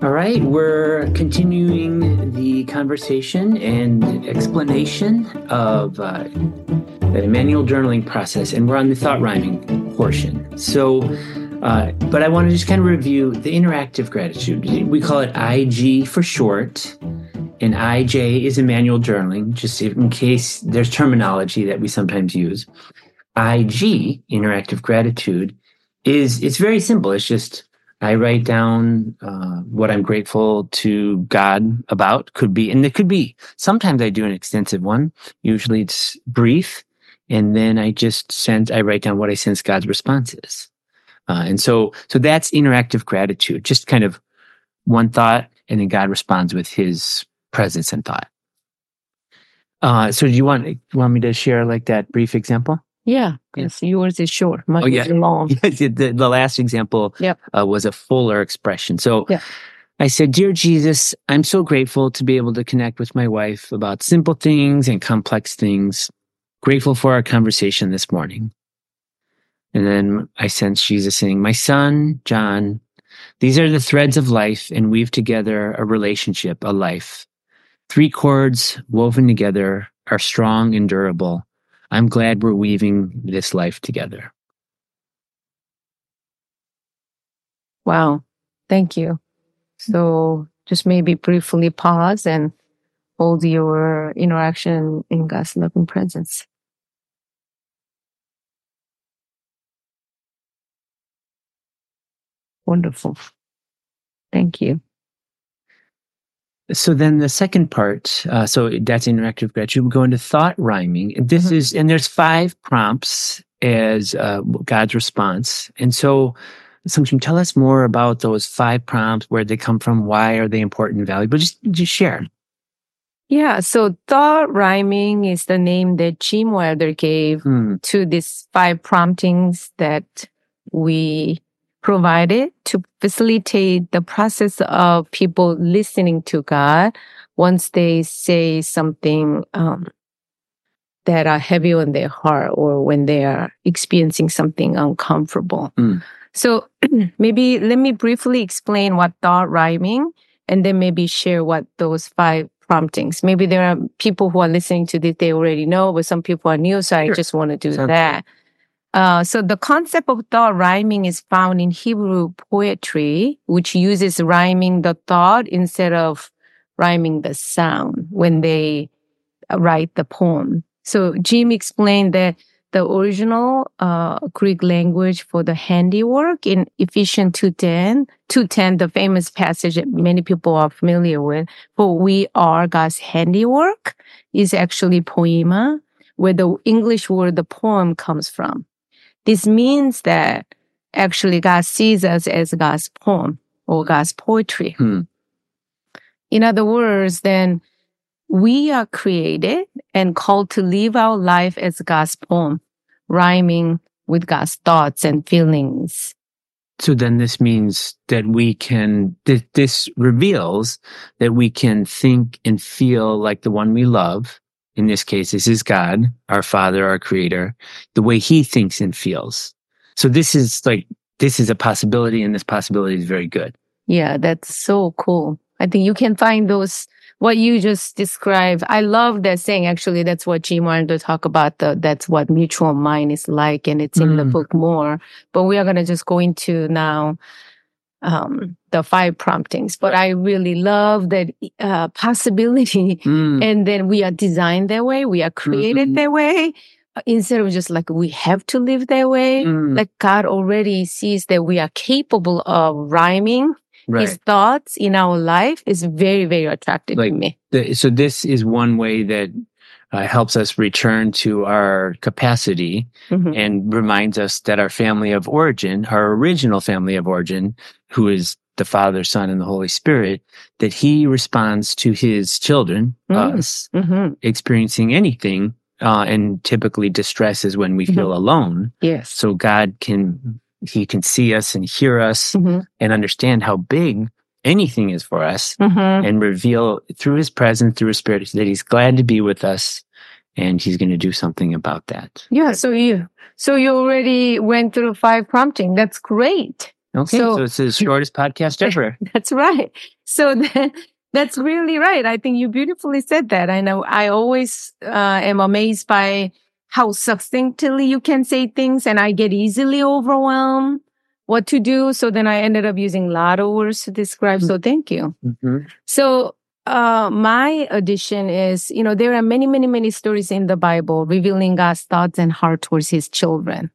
All right, we're continuing the conversation and explanation of uh, the Immanuel journaling process, and we're on the thought rhyming portion. So, uh, but I want to just kind of review the interactive gratitude. We call it IG for short, and IJ is Immanuel journaling, just in case there's terminology that we sometimes use. IG, interactive gratitude, is it's very simple. It's just I write down uh, what I'm grateful to God about. Could be, and it could be. Sometimes I do an extensive one. Usually it's brief, and then I just sense. I write down what I sense God's response is. Uh, and so, so that's interactive gratitude. Just kind of one thought, and then God responds with His presence and thought. Uh, so, do you want want me to share like that brief example? Yeah, because yours is short, mine Oh, yeah. is long. The, the last example Yep. uh, was a fuller expression. So Yeah. I said, Dear Jesus, I'm so grateful to be able to connect with my wife about simple things and complex things. Grateful for our conversation this morning. And then I sense Jesus saying, My son, John, these are the threads of life and weave together a relationship, a life. Three cords woven together are strong and durable. I'm glad we're weaving this life together. Wow. Thank you. So just maybe briefly pause and hold your interaction in God's loving presence. Wonderful. Thank you. So then the second part, uh, so that's interactive gratitude. We go into thought rhyming. And This Mhm. is, and there's five prompts as uh, God's response. And so, Sungshim, tell us more about those five prompts, where they come from, why are they important and valuable? Just, just share. Yeah. So thought rhyming is the name that Jim Wilder gave Hmm. to these five promptings that we provided to facilitate the process of people listening to God once they say something um, that are heavy on their heart or when they are experiencing something uncomfortable. Mm. So maybe let me briefly explain what thought rhyming and then maybe share what those five promptings. Maybe there are people who are listening to this, they already know, but some people are new. So I just want to do Sounds that. Uh, so the concept of thought rhyming is found in Hebrew poetry, which uses rhyming the thought instead of rhyming the sound when they write the poem. So Jim explained that the original uh, Greek language for the handiwork in Ephesians 2.10, 2.10, the famous passage that many people are familiar with, for we are God's handiwork, is actually poema, where the English word the poem comes from. This means that actually God sees us as God's poem or God's poetry. Hmm. In other words, then we are created and called to live our life as God's poem, rhyming with God's thoughts and feelings. So then this means that we can, th- this reveals that we can think and feel like the one we love. In this case, this is God, our Father, our Creator, the way He thinks and feels. So this is like, this is a possibility, and this possibility is very good. Yeah, that's so cool. I think you can find those what you just described. I love that saying. Actually, that's what Jim wanted to talk about. The, that's what mutual mind is like, and it's in the Mm. book more. But we are gonna just go into now um, the five promptings. But I really love that uh, possibility. Mm, And then we are designed that way. We are created Mhm. that way. uh, Instead of just like we have to live that way. mm, Like God already sees that we are capable of rhyming right. his thoughts in our life is very, very attractive Like- to me. The- so this is one way that uh, helps us return to our capacity Mhm. and reminds us that our family of origin, our original family of origin, who is the Father, Son, and the Holy Spirit, that He responds to His children, Mm. us, Mhm. experiencing anything, uh, and typically distress is when we feel alone. Yes. So God can, He can see us and hear us Mhm. and understand how big anything is for us Mhm. and reveal through His presence, through His Spirit, that He's glad to be with us and He's going to do something about that. Yeah. So you, so you already went through five prompting. That's great. Okay, so, so it's the shortest podcast ever. That's right. So then, that's really right. I think you beautifully said that. I know I always uh, am amazed by how succinctly you can say things, and I get easily overwhelmed what to do. So then I ended up using a lot of words to describe. So thank you. Mm-hmm. So uh, my addition is, you know, there are many, many, many stories in the Bible revealing God's thoughts and heart towards his children,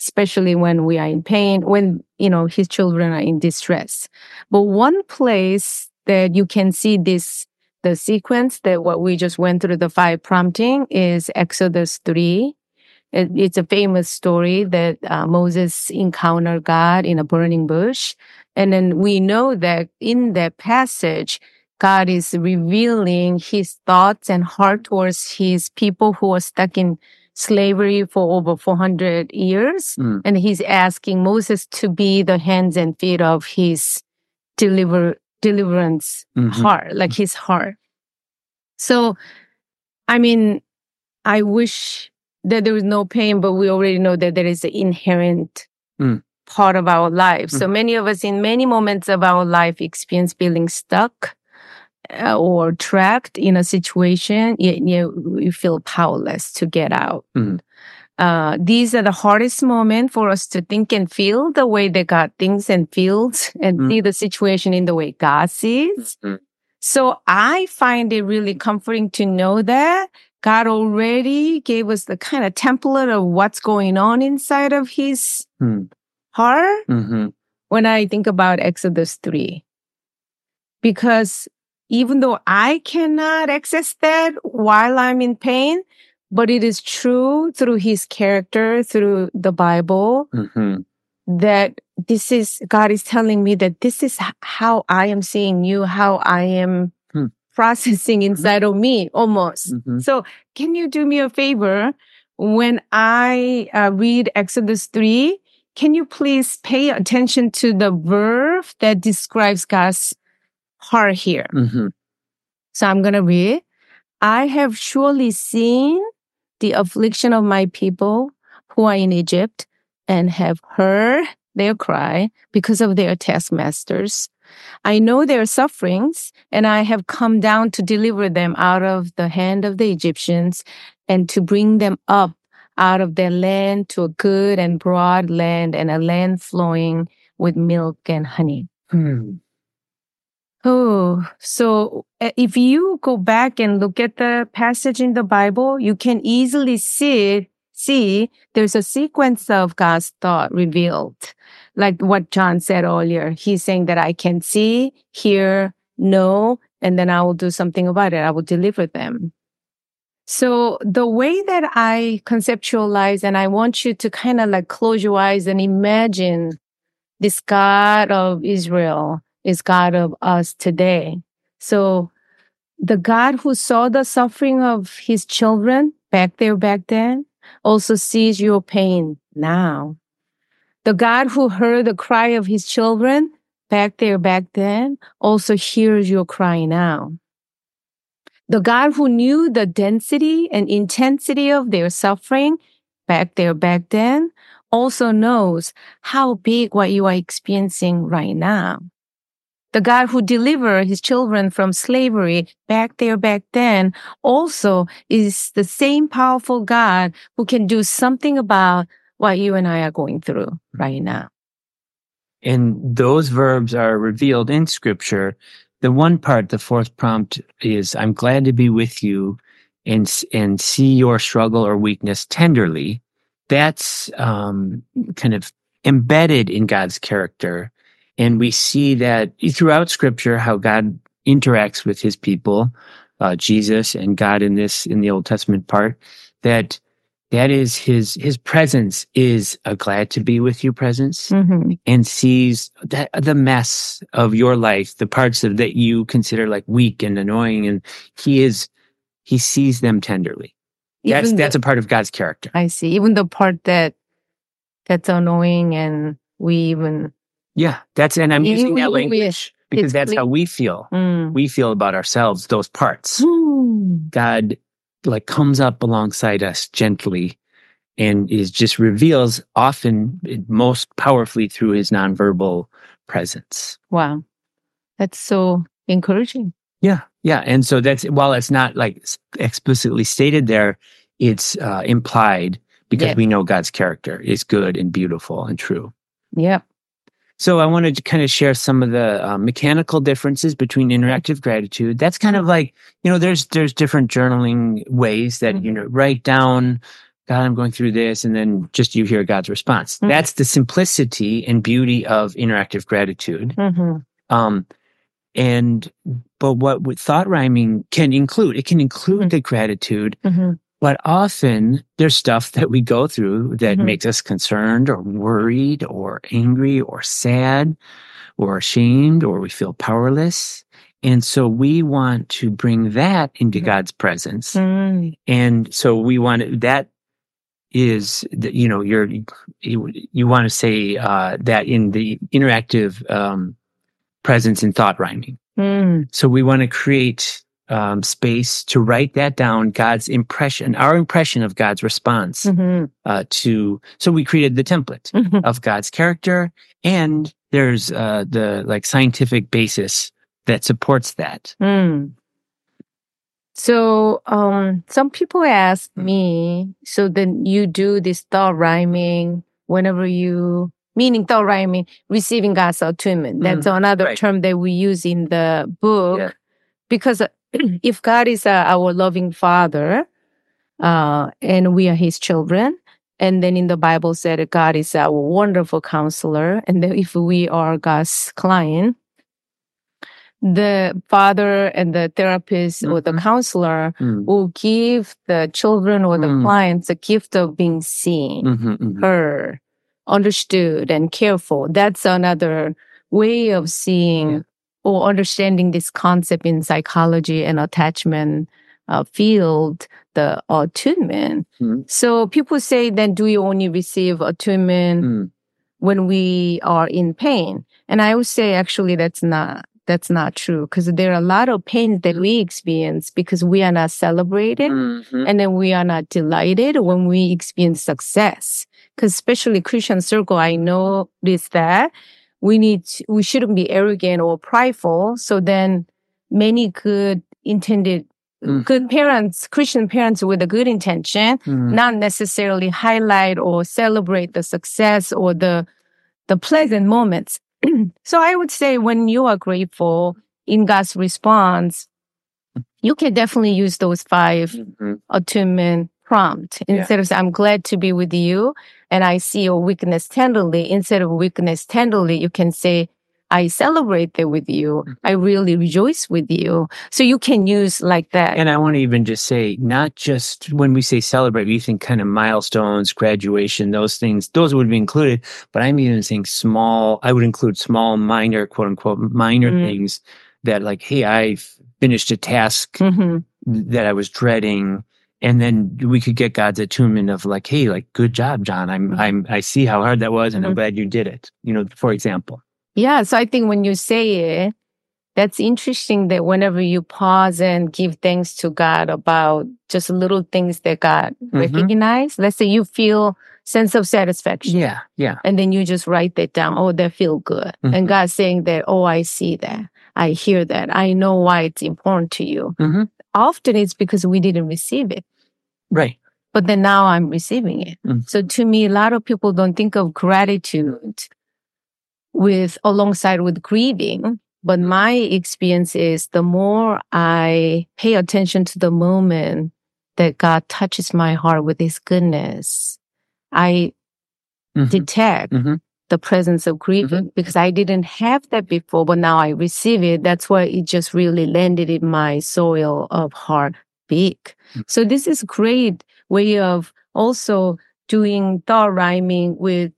especially when we are in pain, when, you know, his children are in distress. But one place that you can see this, the sequence that what we just went through the five prompting is Exodus 3. It, it's a famous story that uh, Moses encountered God in a burning bush. And then we know that in that passage, God is revealing his thoughts and heart towards his people who are stuck in slavery for over 400 years. Mm. And he's asking Moses to be the hands and feet of his deliver, deliverance mm-hmm. heart, like his heart. So, I mean, I wish that there is no pain, but we already know that there is an inherent mm. part of our life. Mm. So many of us in many moments of our life experience feeling stuck uh, or trapped in a situation, you, you, you feel powerless to get out. Mm-hmm. Uh, these are the hardest moment for us to think and feel the way that God thinks and feels and mm-hmm. see the situation in the way God sees. Mm-hmm. So I find it really comforting to know that God already gave us the kind of template of what's going on inside of his mm. heart mm-hmm. when I think about Exodus 3. Because even though I cannot access that while I'm in pain, but it is true through his character, through the Bible, mm-hmm. that this is, God is telling me that this is how I am seeing you, how I am hmm. Processing inside mm-hmm. of me almost. Mm-hmm. So can you do me a favor? When I uh, read Exodus 3, can you please pay attention to the verb that describes God's heart here. Mm-hmm. So I'm going to read. I have surely seen the affliction of my people who are in Egypt and have heard their cry because of their taskmasters. I know their sufferings and I have come down to deliver them out of the hand of the Egyptians and to bring them up out of their land to a good and broad land and a land flowing with milk and honey. Hmm. Oh, so uh, if you go back and look at the passage in the Bible, you can easily see see there's a sequence of God's thought revealed. Like what John said earlier. He's saying that I can see, hear, know, and then I will do something about it. I will deliver them. So the way that I conceptualize, and I want you to kind of like close your eyes and imagine this God of Israel is God of us today. So the God who saw the suffering of his children back there, back then, also sees your pain now. The God who heard the cry of his children back there, back then, also hears your cry now. The God who knew the density and intensity of their suffering back there, back then, also knows how big what you are experiencing right now the God who delivered his children from slavery back there back then also is the same powerful God who can do something about what you and I are going through right now. And those verbs are revealed in scripture. The one part, the fourth prompt is, I'm glad to be with you and, and see your struggle or weakness tenderly. That's, um, kind of embedded in God's character and we see that throughout scripture, how God interacts with his people, uh, Jesus and God in this, in the Old Testament part, that that is his, his presence is a glad to be with you presence mm-hmm. and sees that the mess of your life, the parts of that you consider like weak and annoying. And he is, he sees them tenderly. Even that's, the, that's a part of God's character. I see. Even the part that, that's annoying and we even yeah, that's and I'm using that language because that's how we feel. Mm. We feel about ourselves, those parts. Mm. God like comes up alongside us gently and is just reveals often most powerfully through his nonverbal presence. Wow. That's so encouraging. Yeah. Yeah. And so that's while it's not like explicitly stated there, it's uh, implied because Yeah. we know God's character is good and beautiful and true. Yep. So I wanted to kind of share some of the uh, mechanical differences between interactive gratitude. That's kind of like you know, there's there's different journaling ways that Mhm. you know write down. God, I'm going through this, and then just you hear God's response. Mhm. That's the simplicity and beauty of interactive gratitude. hmm Um, and but what with thought rhyming can include, it can include Mhm. the gratitude, hmm but often there's stuff that we go through that Mhm. makes us concerned or worried or angry or sad or ashamed or we feel powerless. And so we want to bring that into Mhm. God's presence. mm And so we want to, that is, you know, you're, you, you want to say uh, that in the interactive um, presence in thought rhyming. Mm. So we want to create um, space to write that down, God's impression, our impression of God's response hmm uh, to. So we created the template hmm of God's character, and there's uh, the like scientific basis that supports that. Mm. So, um, some people ask me, so then you do this thought rhyming whenever you, meaning thought rhyming, receiving God's attunement. That's another right. term that we use in the book. Yeah. Because if God is uh, our loving father, uh, and we are his children, and then in the Bible said God is our wonderful counselor, and then if we are God's client, the father and the therapist or the Mhm. counselor Mm. will give the children or the Mm. clients the gift of being seen, Mhm, mhm. heard, understood, and cared for. That's another way of seeing Yeah. Or understanding this concept in psychology and attachment uh, field, the attunement. Mhm. So people say, then do you only receive attunement Mm. when we are in pain? And I would say actually that's not that's not true because there are a lot of pains that we experience because we are not celebrated Mhm. and then we are not delighted when we experience success. Because especially Christian circle, I know this that we need to, we shouldn't be arrogant or prideful. So then many good intended Mm. good parents, Christian parents with a good intention, Mm. not necessarily highlight or celebrate the success or the the pleasant moments. so I would say when you are grateful in God's response, you can definitely use those five Mhm. attunement prompt Yeah. instead of saying, I'm glad to be with you and I see your weakness tenderly. Instead of weakness tenderly, you can say, I celebrate that with you. Mm-hmm. I really rejoice with you. So you can use like that. And I want to even just say, not just when we say celebrate, we think kind of milestones, graduation, those things, those would be included. But I'm even saying small, I would include small, minor, quote unquote, minor Mm. things that like, hey, I finished a task Mhm. that I was dreading. And then we could get God's attunement of like, hey, like, good job, John. I'm, Mhm. I'm, I see how hard that was and I'm Mhm. glad you did it. You know, for example. Yeah. So I think when you say it, that's interesting that whenever you pause and give thanks to God about just little things that God Mhm. recognize, let's say you feel sense of satisfaction. Yeah. Yeah. And then you just write that down. Oh, that feel good. Mhm. And God's saying that, oh, I see that. I hear that. I know why it's important to you. Mhm. Often it's because we didn't receive it. Right. But then now I'm receiving it. Mm. So to me, a lot of people don't think of gratitude with alongside with grieving. But my experience is the more I pay attention to the moment that God touches my heart with his goodness, I Mhm. detect Mhm. The presence of grieving because I didn't have that before, but now I receive it. That's why it just really landed in my soil of heart big. Mm. So this is great way of also doing thought rhyming with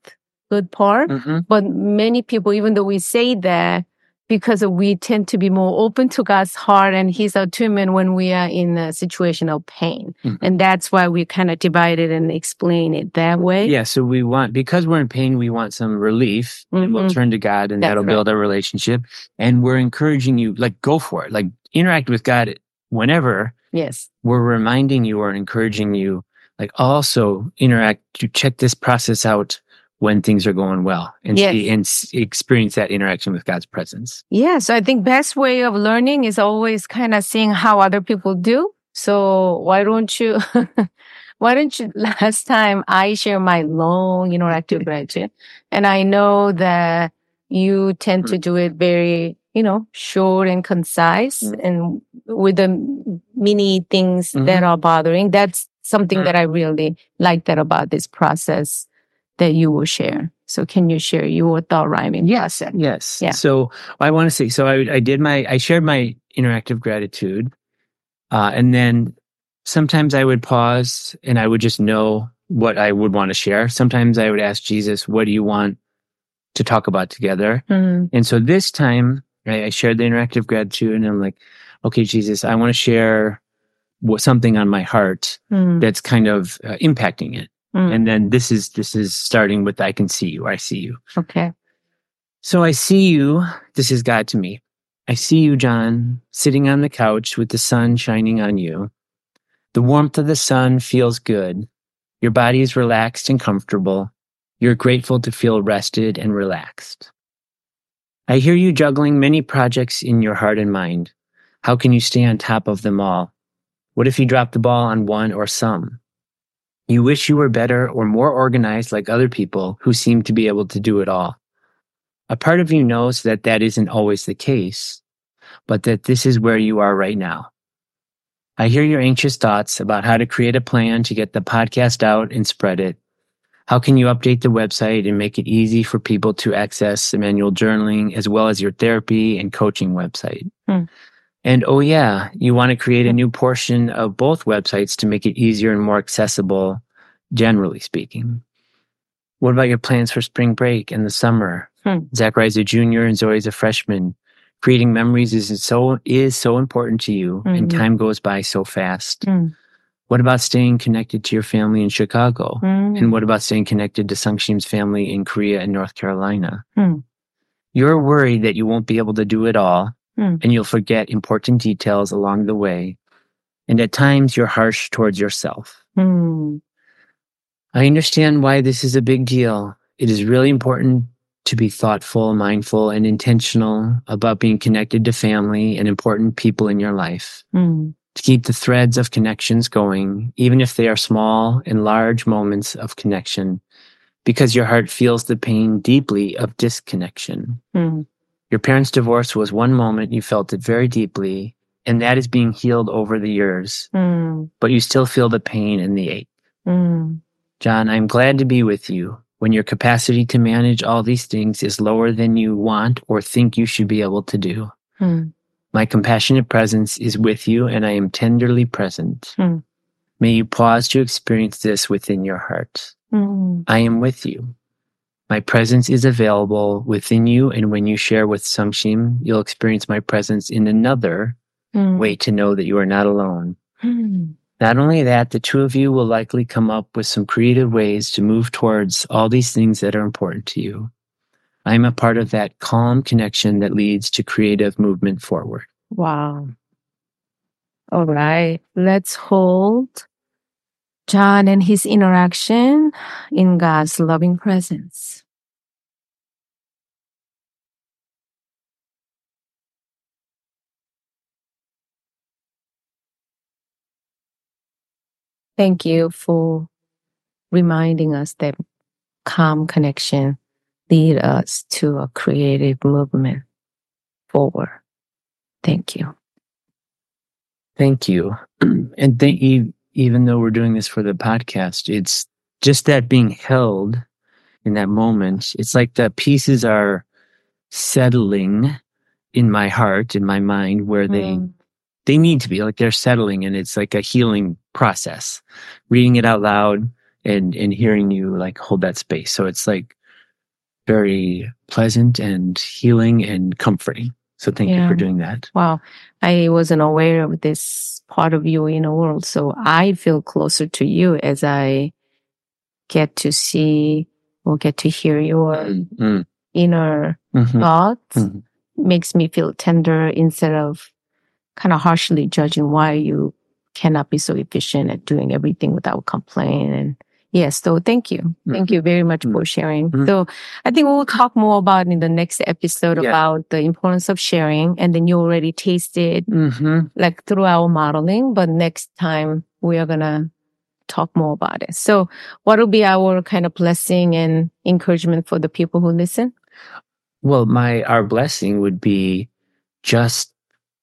good part. Mhm. But many people, even though we say that, because we tend to be more open to God's heart and His attunement when we are in a situation of pain. Mhm. And that's why we kind of divide it and explain it that way. Yeah, so we want because we're in pain, we want some relief, and we'll Mhm. turn to God, and That's that'll right. build our relationship. And we're encouraging you, like, go for it, like, interact with God whenever. Yes. We're reminding you or encouraging you like also interact to check this process out when things are going well and Yes. see, and experience that interaction with God's presence. Yeah. So I think best way of learning is always kind of seeing how other people do. So why don't you, why don't you, last time I share my long interactive gratitude and I know that you tend to do it very, you know, short and concise Mm. and with the many things that are bothering. That's something Mm. that I really like that about this process that you will share. So can you share your thought rhyming Yes. Yes. Yeah. So I want to say, so I, I did my, I shared my interactive gratitude. Uh, and then sometimes I would pause and I would just know what I would want to share. Sometimes I would ask Jesus, what do you want to talk about together? Mm, And so this time I, I shared the interactive gratitude and I'm like, okay, Jesus, I want to share what, something on my heart mm, that's kind of uh, impacting it. Mm. And then this is, this is starting with, I can see you. I see you. Okay. So I see you. This is God to me. I see you, John, sitting on the couch with the sun shining on you. The warmth of the sun feels good. Your body is relaxed and comfortable. You're grateful to feel rested and relaxed. I hear you juggling many projects in your heart and mind. How can you stay on top of them all? What if you drop the ball on one or some? You wish you were better or more organized like other people who seem to be able to do it all. A part of you knows that that isn't always the case, but that this is where you are right now. I hear your anxious thoughts about how to create a plan to get the podcast out and spread it. How can you update the website and make it easy for people to access Immanuel journaling as well as your therapy and coaching website? Hmm. And oh, yeah, you want to create a new portion of both websites to make it easier and more accessible, generally speaking. What about your plans for spring break and the summer? Hmm. Zachariah's a junior and Zoe's a freshman. Creating memories is so is so important to you, and Mhm. time goes by so fast. Mm. What about staying connected to your family in Chicago? Mm. And what about staying connected to Sungshim's family in Korea and North Carolina? Hmm. You're worried that you won't be able to do it all, Hmm. and you'll forget important details along the way. And at times, you're harsh towards yourself. Mm. I understand why this is a big deal. It is really important to be thoughtful, mindful, and intentional about being connected to family and important people in your life. Mm. To keep the threads of connections going, even if they are small and large moments of connection, because your heart feels the pain deeply of disconnection. Mm. Your parents' divorce was one moment you felt it very deeply, and that is being healed over the years, Mm. but you still feel the pain and the ache. Mm. John, I'm glad to be with you when your capacity to manage all these things is lower than you want or think you should be able to do. Mm. My compassionate presence is with you and I am tenderly present. Hmm. May you pause to experience this within your heart. Mm. I am with you. My presence is available within you, and when you share with Sungshim, you'll experience my presence in another Mm. way to know that you are not alone. Mm. Not only that, the two of you will likely come up with some creative ways to move towards all these things that are important to you. I am a part of that calm connection that leads to creative movement forward. Wow. All right. Let's hold John and his interaction in God's loving presence. Thank you for reminding us that calm connection lead us to a creative movement forward. Thank you. Thank you. and thank you, even though we're doing this for the podcast, it's just that being held in that moment. It's like the pieces are settling in my heart, in my mind, where they Mm. they need to be like they're settling and it's like a healing process reading it out loud and and hearing you like hold that space so it's like very pleasant and healing and comforting so thank you for doing that Wow. I wasn't aware of this part of you in the world. So I feel closer to you as I get to see or get to hear your Mm, inner mhm, thoughts. mhm. Makes me feel tender instead of kind of harshly judging why you cannot be so efficient at doing everything without complaint and Yes. So thank you. Mm-hmm. Thank you very much mm-hmm. for sharing. Mm-hmm. So I think we'll talk more about in the next episode yeah. about the importance of sharing. And then you already tasted mm-hmm. like through our modeling, but next time we are going to talk more about it. So what will be our kind of blessing and encouragement for the people who listen? Well, my, our blessing would be just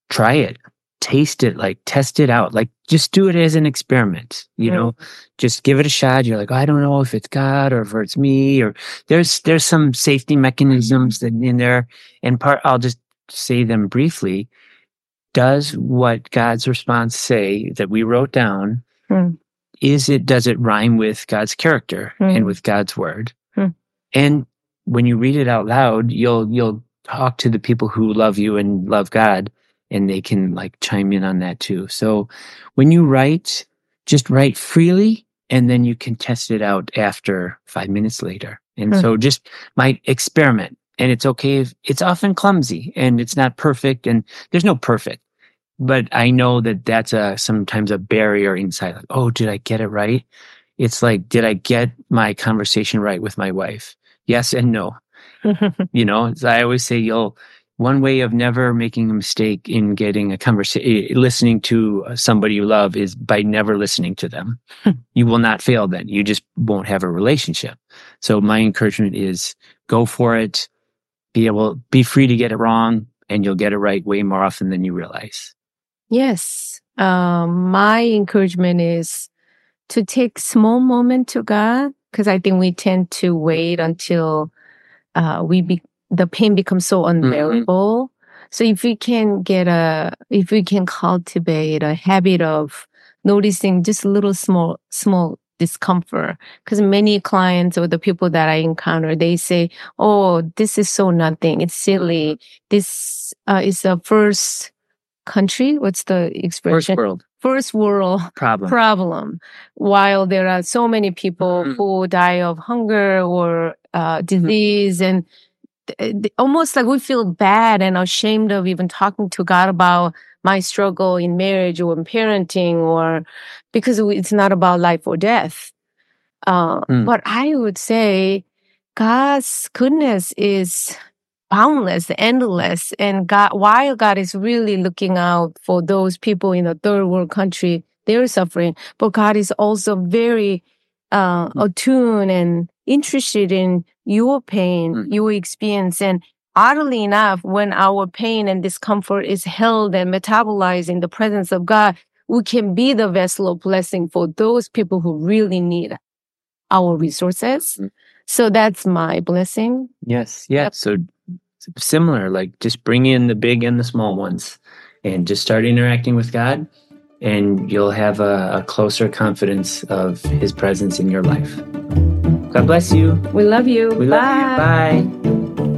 try it taste it, like test it out, like just do it as an experiment, you know, just give it a shot. You're like, oh, I don't know if it's God or if it's me or there's, there's some safety mechanisms that in there and part, I'll just say them briefly. Does what God's response say that we wrote down? Mm. Is it, does it rhyme with God's character mm. and with God's word? Mm. And when you read it out loud, you'll, you'll talk to the people who love you and love God and they can like chime in on that too. So when you write, just write freely and then you can test it out after five minutes later. And hmm. so just might experiment and it's okay if it's often clumsy and it's not perfect and there's no perfect. But I know that that's a sometimes a barrier inside. Like, oh, did I get it right? It's like, did I get my conversation right with my wife? Yes and no. you know, I always say you'll one way of never making a mistake in getting a conversation, eh, listening to somebody you love is by never listening to them. Hmm. you will not fail then. You just won't have a relationship. So my encouragement is go for it. Be able, be free to get it wrong and you'll get it right way more often than you realize. Yes. Um, my encouragement is to take small moment to God because I think we tend to wait until uh, we be, the pain becomes so mm-hmm. unbearable. Mm-hmm. So if we can get a, if we can cultivate a habit of noticing just a little small, small discomfort, because many clients or the people that I encounter, they say, "Oh, this is so nothing. It's silly. This uh, is the first country. What's the expression? First world. First world problem. Problem. While there are so many people mm-hmm. who die of hunger or uh, disease mm-hmm. and almost like we feel bad and ashamed of even talking to God about my struggle in marriage or in parenting or because it's not about life or death. Uh, mm. But I would say God's goodness is boundless, endless. And God, while God is really looking out for those people in the third world country, they're suffering, but God is also very uh, hmm. attuned and interested in your pain, mm. your experience. And oddly enough, when our pain and discomfort is held and metabolized in the presence of God, we can be the vessel of blessing for those people who really need our resources. Mm. So that's my blessing. Yes. Yeah. Yep. So similar, like just bring in the big and the small ones and just start interacting with God and you'll have a, a closer confidence of his presence in your life. God bless you. We love you. We Bye. love you. Bye.